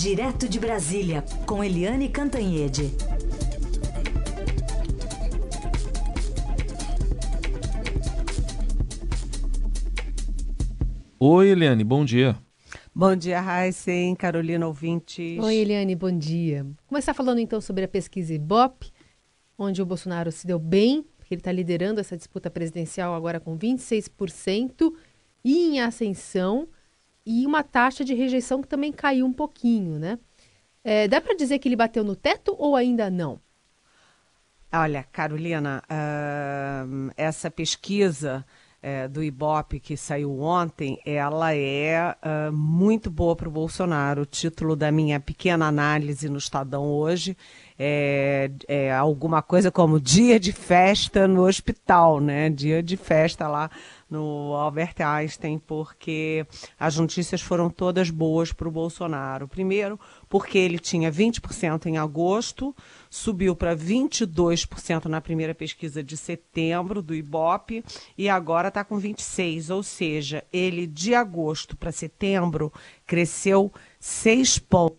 Direto de Brasília, com Eliane Cantanhede. Oi, Eliane, bom dia. Bom dia, Heisen, Carolina ouvintes. Oi, Eliane, bom dia. Começar falando então sobre a pesquisa Ibope, onde o Bolsonaro se deu bem, porque ele está liderando essa disputa presidencial agora com 26% e em ascensão, e uma taxa de rejeição que também caiu um pouquinho, né? É, dá para dizer que ele bateu no teto ou ainda não? Olha, Carolina, uh, essa pesquisa é, do Ibope que saiu ontem, ela é uh, muito boa para o Bolsonaro. O título da minha pequena análise no Estadão hoje é, é, alguma coisa como dia de festa no hospital, né? Dia de festa lá no Albert Einstein, porque as notícias foram todas boas para o Bolsonaro. Primeiro, porque ele tinha 20% em agosto, subiu para 22% na primeira pesquisa de setembro do Ibope e agora está com 26%, ou seja, ele de agosto para setembro cresceu 6 pontos.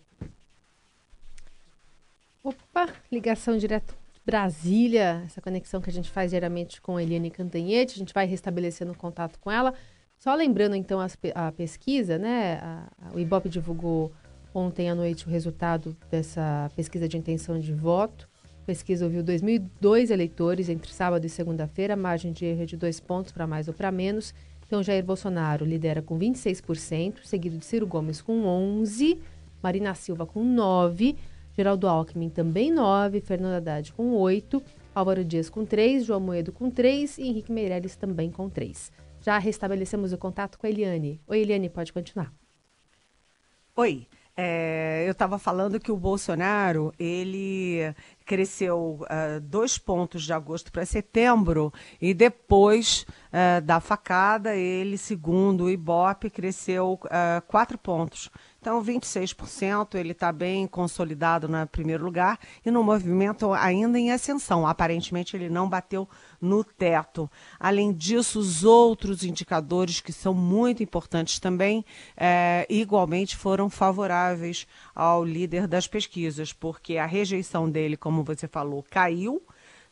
Opa, ligação direto Brasília, essa conexão que a gente faz diariamente com a Eliane Cantanhete, a gente vai restabelecendo contato com ela. Só lembrando então as, a pesquisa, né? A, a, o Ibope divulgou ontem à noite o resultado dessa pesquisa de intenção de voto. A pesquisa ouviu 2.002 eleitores entre sábado e segunda-feira, margem de erro é de dois pontos para mais ou para menos. Então, Jair Bolsonaro lidera com 26%, seguido de Ciro Gomes com 11%, Marina Silva com 9%, Geraldo Alckmin também 9, Fernando Haddad com 8, Álvaro Dias com 3, João Moedo com 3 e Henrique Meirelles também com 3. Já restabelecemos o contato com a Eliane. Oi, Eliane, pode continuar. Oi. É, eu estava falando que o Bolsonaro ele cresceu uh, dois pontos de agosto para setembro e depois uh, da facada ele, segundo o Ibope, cresceu uh, quatro pontos. Então, 26%, ele está bem consolidado no primeiro lugar e no movimento ainda em ascensão. Aparentemente, ele não bateu no teto. Além disso, os outros indicadores que são muito importantes também, é, igualmente foram favoráveis ao líder das pesquisas, porque a rejeição dele, como você falou, caiu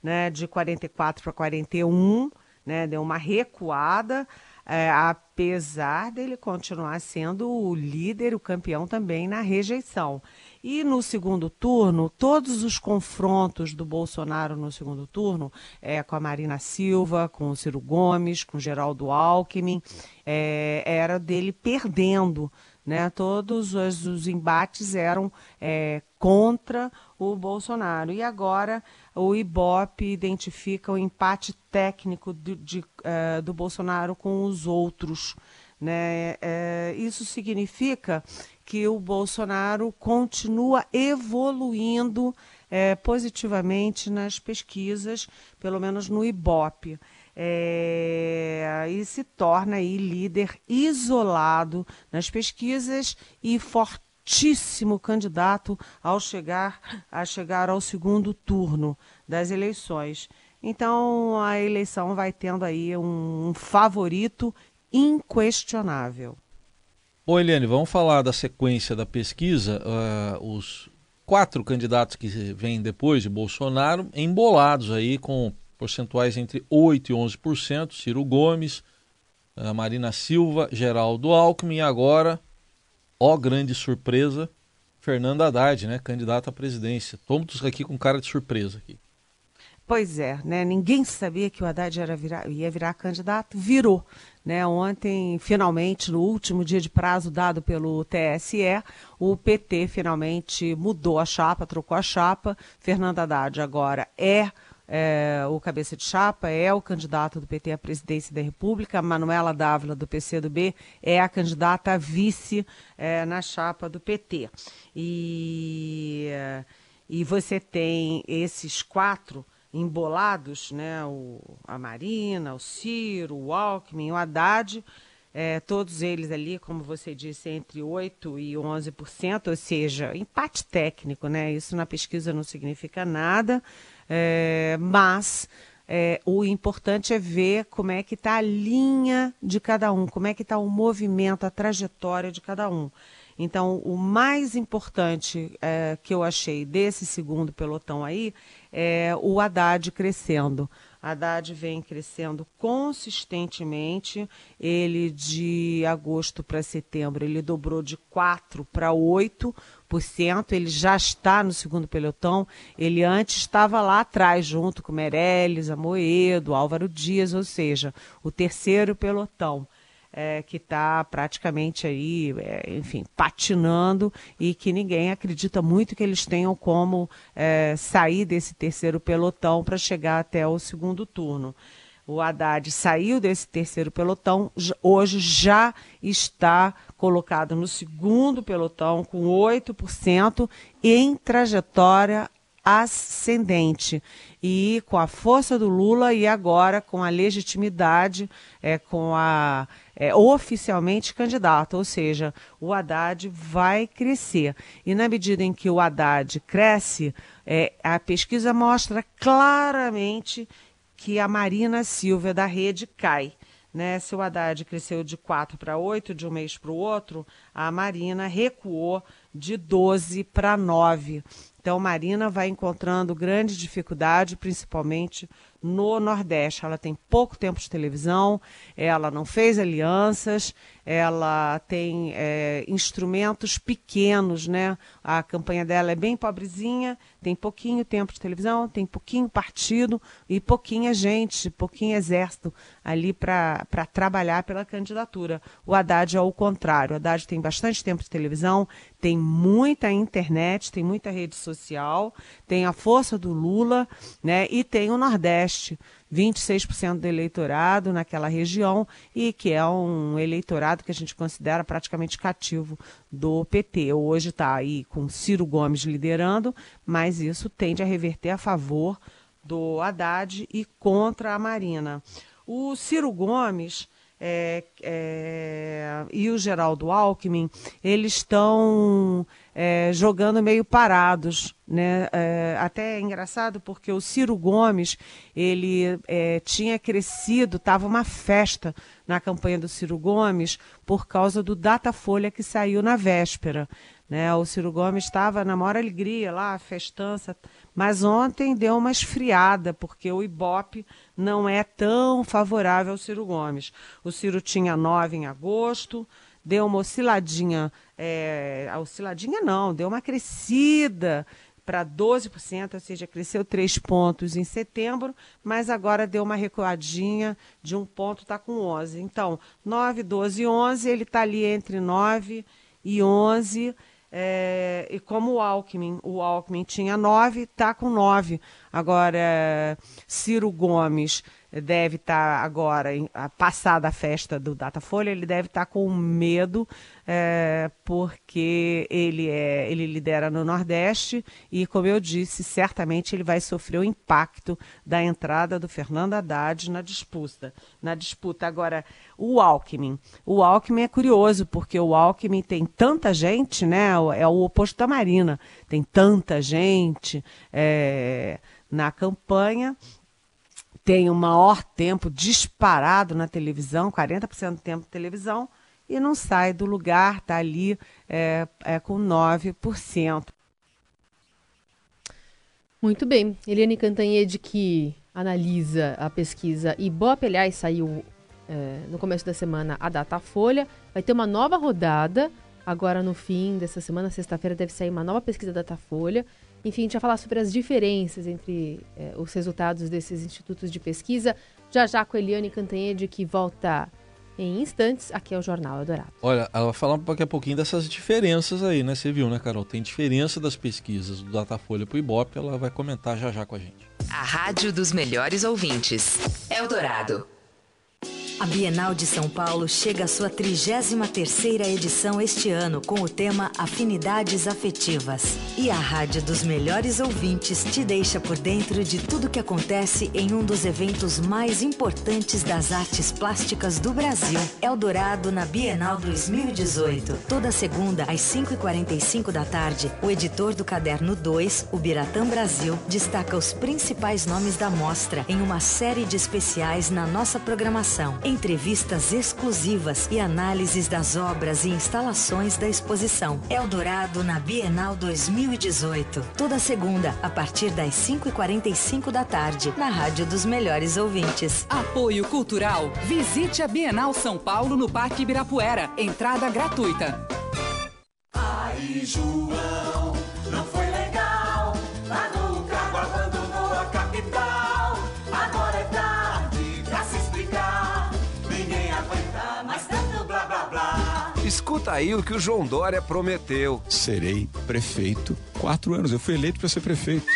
né, de 44 para 41, né, deu uma recuada é, apesar dele continuar sendo o líder, o campeão também na rejeição. E no segundo turno, todos os confrontos do Bolsonaro no segundo turno, é, com a Marina Silva, com o Ciro Gomes, com o Geraldo Alckmin, é, era dele perdendo. Né? Todos os, os embates eram é, contra o Bolsonaro. E agora o Ibope identifica o empate técnico do, de, uh, do Bolsonaro com os outros. Né? Uh, isso significa que o Bolsonaro continua evoluindo uh, positivamente nas pesquisas, pelo menos no Ibope. É, e se torna aí líder isolado nas pesquisas e fortíssimo candidato ao chegar a chegar ao segundo turno das eleições. Então a eleição vai tendo aí um, um favorito inquestionável. Bom, Eliane, vamos falar da sequência da pesquisa. Uh, os quatro candidatos que vêm depois de Bolsonaro, embolados aí com percentuais entre 8% e 11%, Ciro Gomes, uh, Marina Silva, Geraldo Alckmin e agora ó grande surpresa, Fernando Haddad, né, candidato à presidência. Todos aqui com cara de surpresa aqui. Pois é, né? Ninguém sabia que o Haddad era virar, ia virar candidato, virou. Né? Ontem, finalmente, no último dia de prazo dado pelo TSE, o PT finalmente mudou a chapa, trocou a chapa. Fernando Haddad agora é é, o cabeça de chapa, é o candidato do PT à presidência da República. Manuela Dávila, do PCdoB, é a candidata a vice é, na chapa do PT. E, e você tem esses quatro embolados, né? O, a Marina, o Ciro, o Alckmin, o Haddad, é, todos eles ali, como você disse, entre 8% e 11%, ou seja, empate técnico, né? Isso na pesquisa não significa nada, é, mas é, o importante é ver como é que está a linha de cada um, como é que está o movimento, a trajetória de cada um. Então, o mais importante é, que eu achei desse segundo pelotão aí é o Haddad crescendo. Haddad vem crescendo consistentemente. Ele de agosto para setembro ele dobrou de 4 para 8%. Ele já está no segundo pelotão. Ele antes estava lá atrás, junto com Meirelles, Amoedo, Álvaro Dias, ou seja, o terceiro pelotão é, que está praticamente aí, é, enfim, patinando e que ninguém acredita muito que eles tenham como é, sair desse terceiro pelotão para chegar até o segundo turno. O Haddad saiu desse terceiro pelotão, hoje já está colocado no segundo pelotão com 8% em trajetória ascendente e com a força do Lula e agora com a legitimidade, é, com a é, oficialmente candidato, ou seja, o Haddad vai crescer. E na medida em que o Haddad cresce, é, a pesquisa mostra claramente que a Marina Silva da rede cai. Né? Se o Haddad cresceu de 4 para 8 de um mês para o outro, a Marina recuou de 12 para 9. Então, Marina vai encontrando grande dificuldade, principalmente no Nordeste. Ela tem pouco tempo de televisão, ela não fez alianças, ela tem é, instrumentos pequenos, né? A campanha dela é bem pobrezinha, tem pouquinho tempo de televisão, tem pouquinho partido e pouquinha gente, pouquinho exército ali para trabalhar pela candidatura. O Haddad é o contrário. O Haddad tem bastante tempo de televisão, tem muita internet, tem muita rede social, tem a força do Lula, né? E tem o Nordeste. 26% do eleitorado naquela região e que é um eleitorado que a gente considera praticamente cativo do PT. Hoje está aí com Ciro Gomes liderando, mas isso tende a reverter a favor do Haddad e contra a Marina. O Ciro Gomes é, é, e o Geraldo Alckmin, eles estão é, jogando meio parados. Né? É, até é engraçado porque o Ciro Gomes ele é, tinha crescido, estava uma festa na campanha do Ciro Gomes por causa do Datafolha que saiu na véspera. Né? O Ciro Gomes estava na maior alegria lá, festança, mas ontem deu uma esfriada, porque o Ibope não é tão favorável ao Ciro Gomes. O Ciro tinha 9 em agosto, deu uma osciladinha, é, osciladinha não, deu uma crescida para 12%, ou seja, cresceu 3 pontos em setembro, mas agora deu uma recuadinha de um ponto, está com 11. Então, 9, 12 e 11, ele está ali entre 9 e 11, é, e como o Alckmin, o Alckmin tinha 9, está com 9. Agora, Ciro Gomes deve estar tá agora, passada a festa do Datafolha, ele deve estar tá com medo, é, porque ele, é, ele lidera no Nordeste e, como eu disse, certamente ele vai sofrer o impacto da entrada do Fernando Haddad na disputa. Na disputa. Agora, o Alckmin. O Alckmin é curioso, porque o Alckmin tem tanta gente, né? É o oposto da Marina. Tem tanta gente é, na campanha tem o maior tempo disparado na televisão, 40% do tempo de televisão, e não sai do lugar, está ali é, é, com 9%. Muito bem. Eliane Cantanhede, que analisa a pesquisa Ibope, aliás, saiu é, no começo da semana a Datafolha, vai ter uma nova rodada, agora no fim dessa semana, sexta-feira, deve sair uma nova pesquisa Datafolha. Enfim, a gente vai falar sobre as diferenças entre eh, os resultados desses institutos de pesquisa. Já já com a Eliane Cantanhede, que volta em instantes aqui ao Jornal Eldorado. Olha, ela vai falar daqui a pouquinho dessas diferenças aí, né? Você viu, né, Carol? Tem diferença das pesquisas do Datafolha para o Ibope, ela vai comentar já já com a gente. A rádio dos melhores ouvintes. Eldorado. A Bienal de São Paulo chega à sua 33ª edição este ano com o tema Afinidades Afetivas. E a Rádio dos Melhores Ouvintes te deixa por dentro de tudo que acontece em um dos eventos mais importantes das artes plásticas do Brasil. Eldorado na Bienal 2018. Toda segunda às 5h45 da tarde, o editor do Caderno 2, o Biratã Brasil, destaca os principais nomes da mostra em uma série de especiais na nossa programação entrevistas exclusivas e análises das obras e instalações da exposição. Eldorado na Bienal 2018. Toda segunda, a partir das 5h45 da tarde, na Rádio dos Melhores Ouvintes. Apoio Cultural. Visite a Bienal São Paulo no Parque Ibirapuera. Entrada gratuita. Aí, João, Escuta aí o que o João Dória prometeu. Serei prefeito. Quatro anos, eu fui eleito para ser prefeito.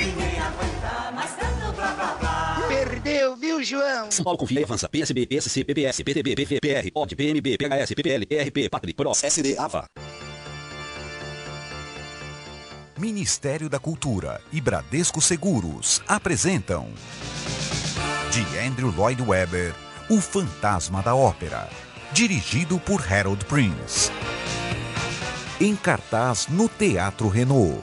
Ninguém aguenta mais tanto blá blá blá. Perdeu, viu, João? São Paulo confia e avança. PSB, PSC, PPS, PTB, PV, PR, OD, PMB, PHS, PPL, PRP, Patri, PROS, SD, AVA. Ministério da Cultura e Bradesco Seguros apresentam de Andrew Lloyd Webber, O Fantasma da Ópera, dirigido por Harold Prince. Em cartaz no Teatro Renault.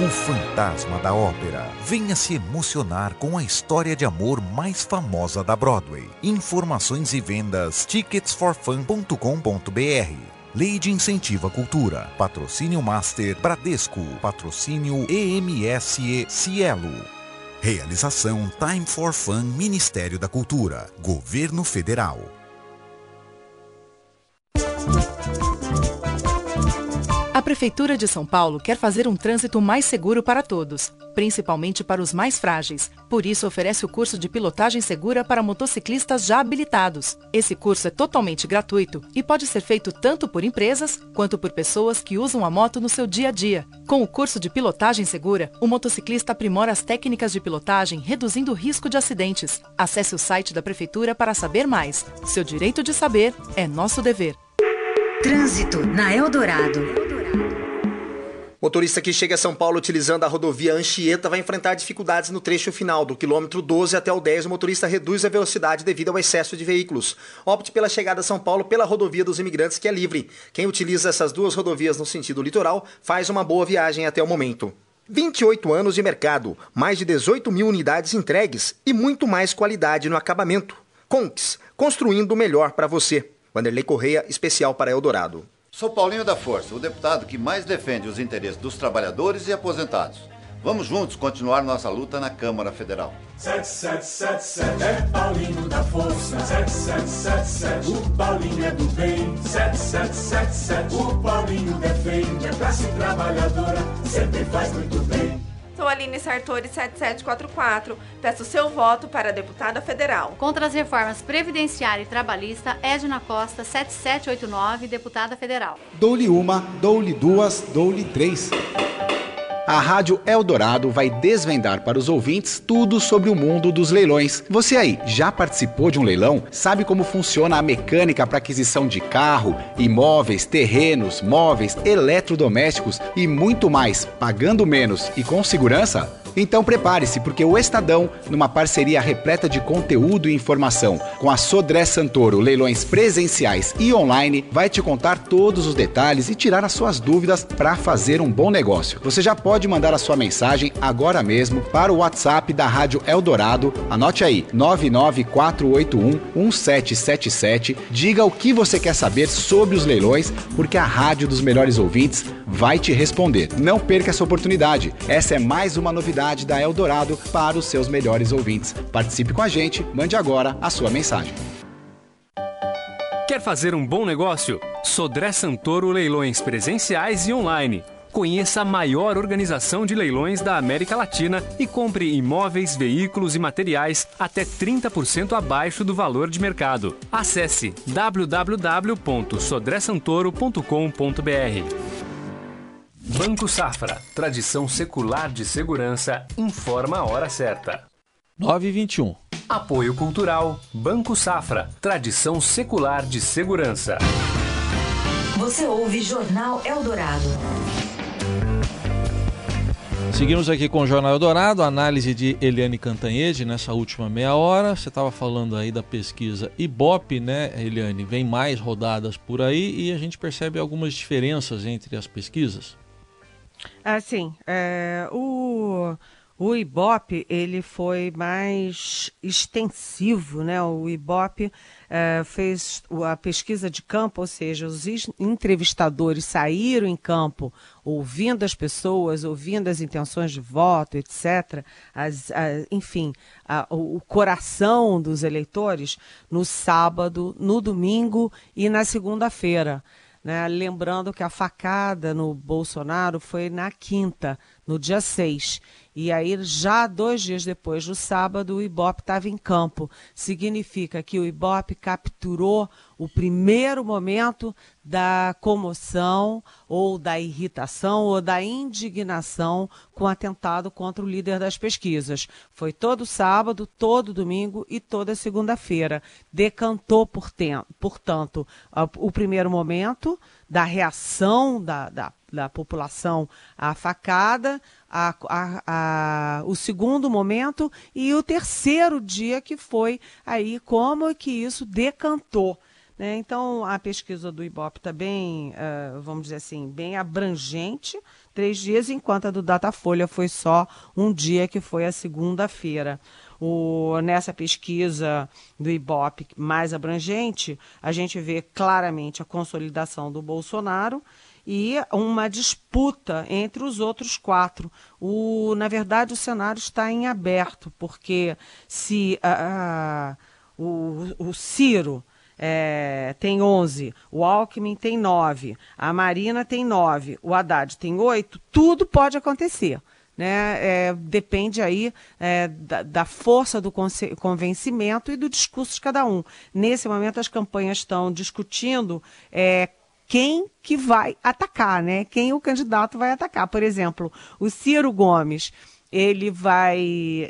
O Fantasma da Ópera. Venha se emocionar com a história de amor mais famosa da Broadway. Informações e vendas ticketsforfun.com.br. Lei de Incentivo à Cultura. Patrocínio Master Bradesco. Patrocínio EMS Cielo. Realização Time for Fun Ministério da Cultura. Governo Federal. A Prefeitura de São Paulo quer fazer um trânsito mais seguro para todos, principalmente para os mais frágeis. Por isso, oferece o curso de pilotagem segura para motociclistas já habilitados. Esse curso é totalmente gratuito e pode ser feito tanto por empresas quanto por pessoas que usam a moto no seu dia a dia. Com o curso de pilotagem segura, o motociclista aprimora as técnicas de pilotagem, reduzindo o risco de acidentes. Acesse o site da Prefeitura para saber mais. Seu direito de saber é nosso dever. Trânsito na Eldorado. Motorista que chega a São Paulo utilizando a rodovia Anchieta vai enfrentar dificuldades no trecho final, do quilômetro 12 até o 10. O motorista reduz a velocidade devido ao excesso de veículos. Opte pela chegada a São Paulo pela rodovia dos imigrantes, que é livre. Quem utiliza essas duas rodovias no sentido litoral faz uma boa viagem até o momento. 28 anos de mercado, mais de 18 mil unidades entregues e muito mais qualidade no acabamento. Conks, construindo o melhor para você. Vanderlei Correia, especial para Eldorado. Sou Paulinho da Força, o deputado que mais defende os interesses dos trabalhadores e aposentados. Vamos juntos continuar nossa luta na Câmara Federal. 7777 é Paulinho da Força. 7777 o Paulinho é do bem. 7777 o Paulinho defende a classe trabalhadora. Sempre faz muito bem. Sou Aline Sartori 7744. Peço seu voto para deputada federal. Contra as reformas previdenciária e trabalhista, Edna Costa 7789, deputada federal. Dou-lhe uma, dou-lhe duas, dou-lhe três. A Rádio Eldorado vai desvendar para os ouvintes tudo sobre o mundo dos leilões. Você aí, já participou de um leilão? Sabe como funciona a mecânica para aquisição de carro, imóveis, terrenos, móveis, eletrodomésticos e muito mais, pagando menos e com segurança? Então prepare-se, porque o Estadão, numa parceria repleta de conteúdo e informação com a Sodré Santoro, leilões presenciais e online, vai te contar todos os detalhes e tirar as suas dúvidas para fazer um bom negócio. Você já pode mandar a sua mensagem agora mesmo para o WhatsApp da Rádio Eldorado. Anote aí: 994811777. Diga o que você quer saber sobre os leilões, porque a Rádio dos Melhores Ouvintes vai te responder. Não perca essa oportunidade. Essa é mais uma novidade da Eldorado para os seus melhores ouvintes. Participe com a gente, mande agora a sua mensagem. Quer fazer um bom negócio? Sodré Santoro Leilões presenciais e online. Conheça a maior organização de leilões da América Latina e compre imóveis, veículos e materiais até 30% abaixo do valor de mercado. Acesse www.sodresantoro.com.br. Banco Safra, tradição secular de segurança, informa a hora certa. 9 e 21. Apoio Cultural. Banco Safra. Tradição secular de segurança. Você ouve Jornal Eldorado. Seguimos aqui com o Jornal Eldorado, análise de Eliane Cantanhede nessa última meia hora. Você estava falando aí da pesquisa Ibope, né, Eliane? Vem mais rodadas por aí e a gente percebe algumas diferenças entre as pesquisas. Ah, sim. É, o, o Ibope ele foi mais extensivo, né? O Ibope é, fez a pesquisa de campo, ou seja, os entrevistadores saíram em campo ouvindo as pessoas, ouvindo as intenções de voto, etc. As, enfim, a, o coração dos eleitores no sábado, no domingo e na segunda-feira. Né? Lembrando que a facada no Bolsonaro foi na quinta, no dia 6. E aí, já dois dias depois, no sábado, o Ibope estava em campo. Significa que o Ibope capturou o primeiro momento da comoção, ou da irritação, ou da indignação com o atentado contra o líder das pesquisas. Foi todo sábado, todo domingo e toda segunda-feira. Decantou, portanto, o primeiro momento da reação da, da da população à facada, a, a, a, o segundo momento e o terceiro dia que foi aí como que isso decantou. Né? Então a pesquisa do Ibope está bem, uh, vamos dizer assim, bem abrangente, três dias, enquanto a do Datafolha foi só um dia que foi a segunda-feira. O, nessa pesquisa do Ibope mais abrangente, a gente vê claramente a consolidação do Bolsonaro e uma disputa entre os outros quatro. O, na verdade, o cenário está em aberto, porque se uh, uh, o, o Ciro é, tem 11, o Alckmin tem 9, a Marina tem 9, o Haddad tem 8, tudo pode acontecer. Né? É, depende aí é, da, da, força do convencimento e do discurso de cada um. Nesse momento, as campanhas estão discutindo é, quem que vai atacar, né? Quem o candidato vai atacar. Por exemplo, o Ciro Gomes ele vai,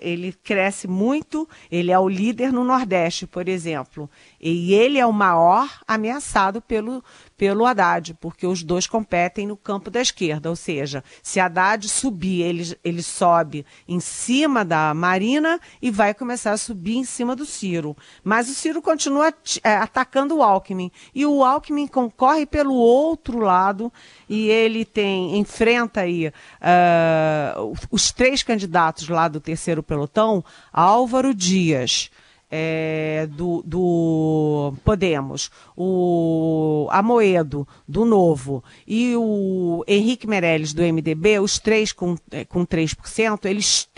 ele cresce muito, ele é o líder no Nordeste, por exemplo, e ele é o maior ameaçado pelo, pelo Haddad, porque os dois competem no campo da esquerda, ou seja, se Haddad subir, ele, ele sobe em cima da Marina e vai começar a subir em cima do Ciro. Mas o Ciro continua é, atacando o Alckmin, e o Alckmin concorre pelo outro lado, e ele tem, enfrenta aí uh, os três candidatos lá do terceiro pelotão, Álvaro Dias, é, do, do, Podemos, o Amoedo, do Novo, e o Henrique Meirelles, do MDB, os três com, é, com 3%, eles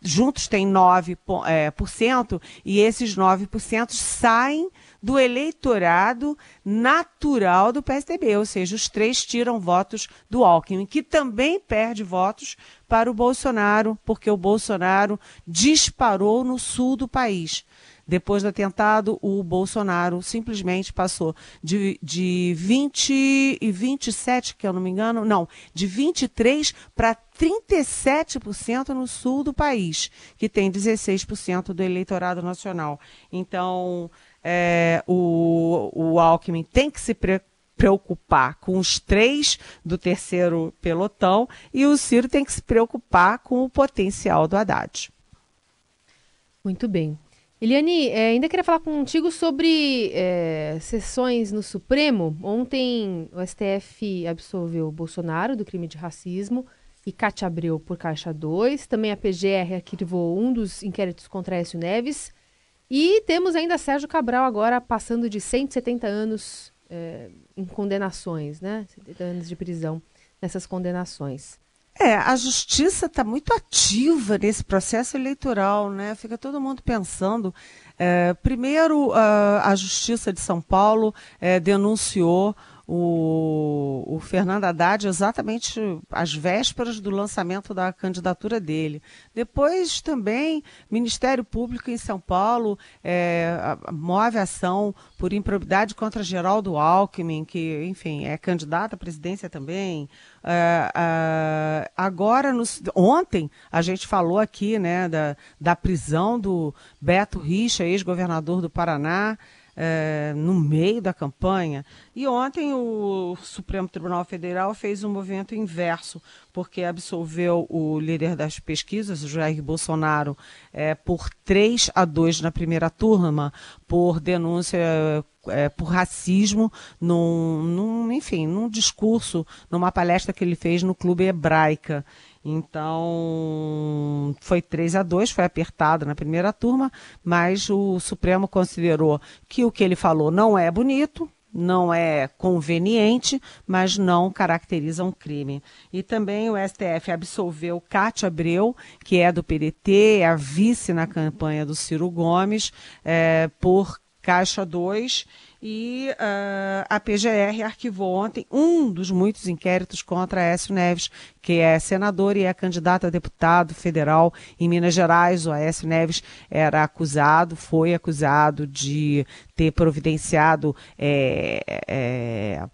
juntos têm 9%, é, por cento, e esses 9% saem do eleitorado natural do PSDB, ou seja, os três tiram votos do Alckmin, que também perde votos para o Bolsonaro, porque o Bolsonaro disparou no sul do país. Depois do atentado, o Bolsonaro simplesmente passou de, de 20 e 27, que eu não me engano, não, de 23 para 37% no sul do país, que tem 16% do eleitorado nacional. Então, é, o, o Alckmin tem que se pre preocupar com os três do terceiro pelotão e o Ciro tem que se preocupar com o potencial do Haddad. Muito bem. Eliane, é, ainda queria falar contigo sobre é, sessões no Supremo. Ontem o STF absolveu Bolsonaro do crime de racismo e Cátia Abreu por Caixa 2. Também a PGR arquivou um dos inquéritos contra Écio Neves. E temos ainda Sérgio Cabral agora passando de 170 anos é, em condenações, né? 70 anos de prisão nessas condenações. É, a justiça está muito ativa nesse processo eleitoral, né? Fica todo mundo pensando. É, primeiro, a Justiça de São Paulo é, denunciou o, o Fernando Haddad exatamente às vésperas do lançamento da candidatura dele. Depois também, Ministério Público em São Paulo é, move ação por improbidade contra Geraldo Alckmin, que, enfim, é candidato à presidência também. É, agora, nos, ontem, a gente falou aqui né, da, da prisão do Beto Richa, ex-governador do Paraná é, no meio da campanha. E ontem o Supremo Tribunal Federal fez um movimento inverso, porque absolveu o líder das pesquisas, o Jair Bolsonaro, é, por 3 a 2 na primeira turma, por denúncia é, por racismo, num, num, enfim, num discurso, numa palestra que ele fez no Clube Hebraica. Então, foi 3 a 2, foi apertado na primeira turma, mas o Supremo considerou que o que ele falou não é bonito, não é conveniente, mas não caracteriza um crime. E também o STF absolveu Cátia Abreu, que é do PDT, é a vice na campanha do Ciro Gomes, é, por Caixa 2 e uh, a PGR arquivou ontem um dos muitos inquéritos contra Aécio Neves, que é senador e é candidato a deputado federal em Minas Gerais. O Aécio Neves era acusado, foi acusado de ter providenciado. É, é,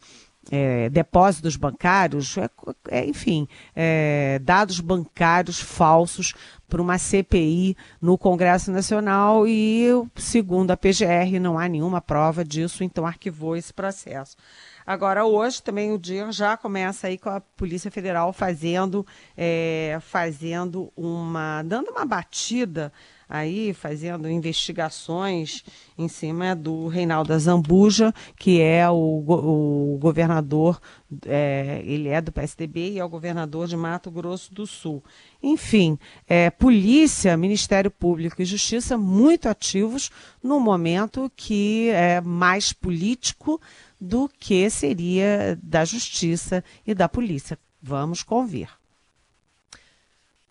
é, depósitos bancários, é, é, enfim, é, dados bancários falsos para uma CPI no Congresso Nacional e, segundo a PGR, não há nenhuma prova disso, então arquivou esse processo. Agora, hoje também o dia já começa aí com a Polícia Federal fazendo, é, fazendo uma, dando uma batida aí fazendo investigações em cima do Reinaldo Zambuja, que é o, o governador, é, ele é do PSDB e é o governador de Mato Grosso do Sul. Enfim, é, polícia, Ministério Público e Justiça muito ativos no momento que é mais político do que seria da Justiça e da Polícia. Vamos convir.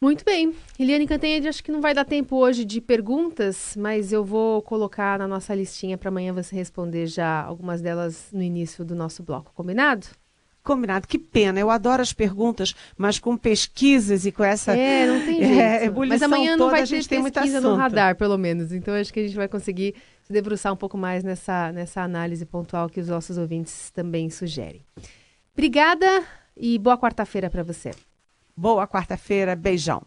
Muito bem. Eliane Cantanhede, acho que não vai dar tempo hoje de perguntas, mas eu vou colocar na nossa listinha para amanhã você responder já algumas delas no início do nosso bloco. Combinado? Combinado. Que pena. Eu adoro as perguntas, mas com pesquisas e com essa é, não tem é, jeito. É, mas amanhã não vai ter pesquisa no radar, pelo menos. Então acho que a gente vai conseguir se debruçar um pouco mais nessa, nessa análise pontual que os nossos ouvintes também sugerem. Obrigada e boa quarta-feira para você. Boa quarta-feira, beijão.